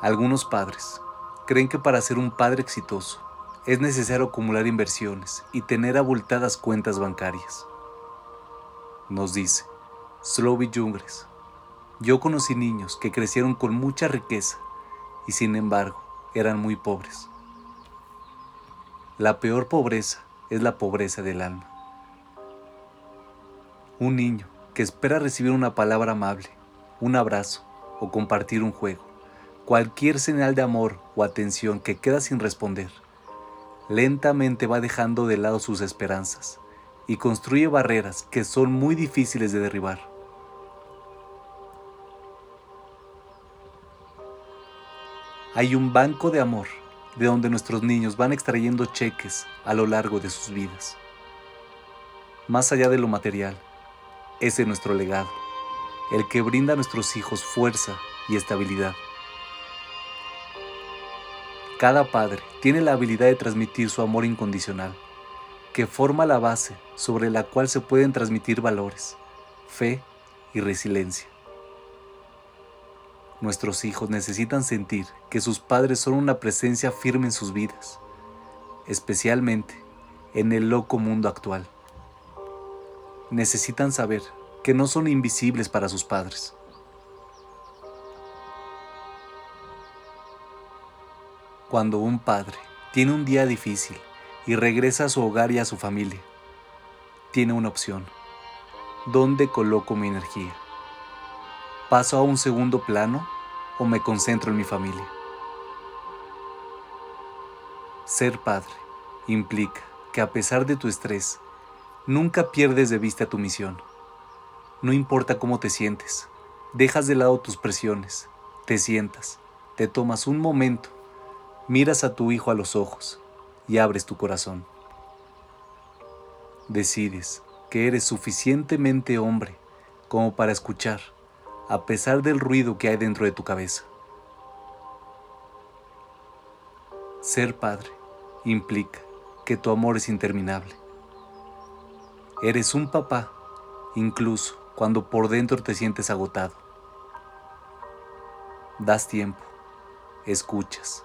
Algunos padres creen que para ser un padre exitoso es necesario acumular inversiones y tener abultadas cuentas bancarias. Nos dice Slovi Jungres, yo conocí niños que crecieron con mucha riqueza y sin embargo eran muy pobres. La peor pobreza es la pobreza del alma. Un niño que espera recibir una palabra amable, un abrazo o compartir un juego, cualquier señal de amor o atención que queda sin responder, lentamente va dejando de lado sus esperanzas y construye barreras que son muy difíciles de derribar. Hay un banco de amor de donde nuestros niños van extrayendo cheques a lo largo de sus vidas. Más allá de lo material, ese es nuestro legado, el que brinda a nuestros hijos fuerza y estabilidad. Cada padre tiene la habilidad de transmitir su amor incondicional, que forma la base sobre la cual se pueden transmitir valores, fe y resiliencia. Nuestros hijos necesitan sentir que sus padres son una presencia firme en sus vidas, especialmente en el loco mundo actual. Necesitan saber que no son invisibles para sus padres. Cuando un padre tiene un día difícil y regresa a su hogar y a su familia, tiene una opción. ¿Dónde coloco mi energía? ¿Paso a un segundo plano o me concentro en mi familia? Ser padre implica que a pesar de tu estrés, nunca pierdes de vista tu misión. No importa cómo te sientes, dejas de lado tus presiones, te sientas, te tomas un momento, miras a tu hijo a los ojos y abres tu corazón. Decides que eres suficientemente hombre como para escuchar a pesar del ruido que hay dentro de tu cabeza. Ser padre implica que tu amor es interminable. Eres un papá incluso cuando por dentro te sientes agotado. Das tiempo, escuchas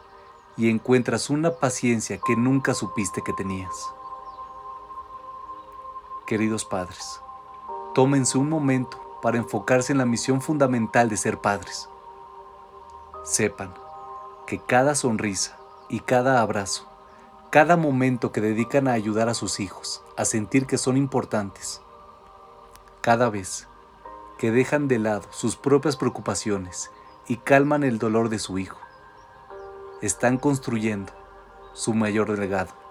y encuentras una paciencia que nunca supiste que tenías. Queridos padres, tómense un momento para enfocarse en la misión fundamental de ser padres. Sepan que cada sonrisa y cada abrazo, cada momento que dedican a ayudar a sus hijos a sentir que son importantes, cada vez que dejan de lado sus propias preocupaciones y calman el dolor de su hijo, están construyendo su mayor legado.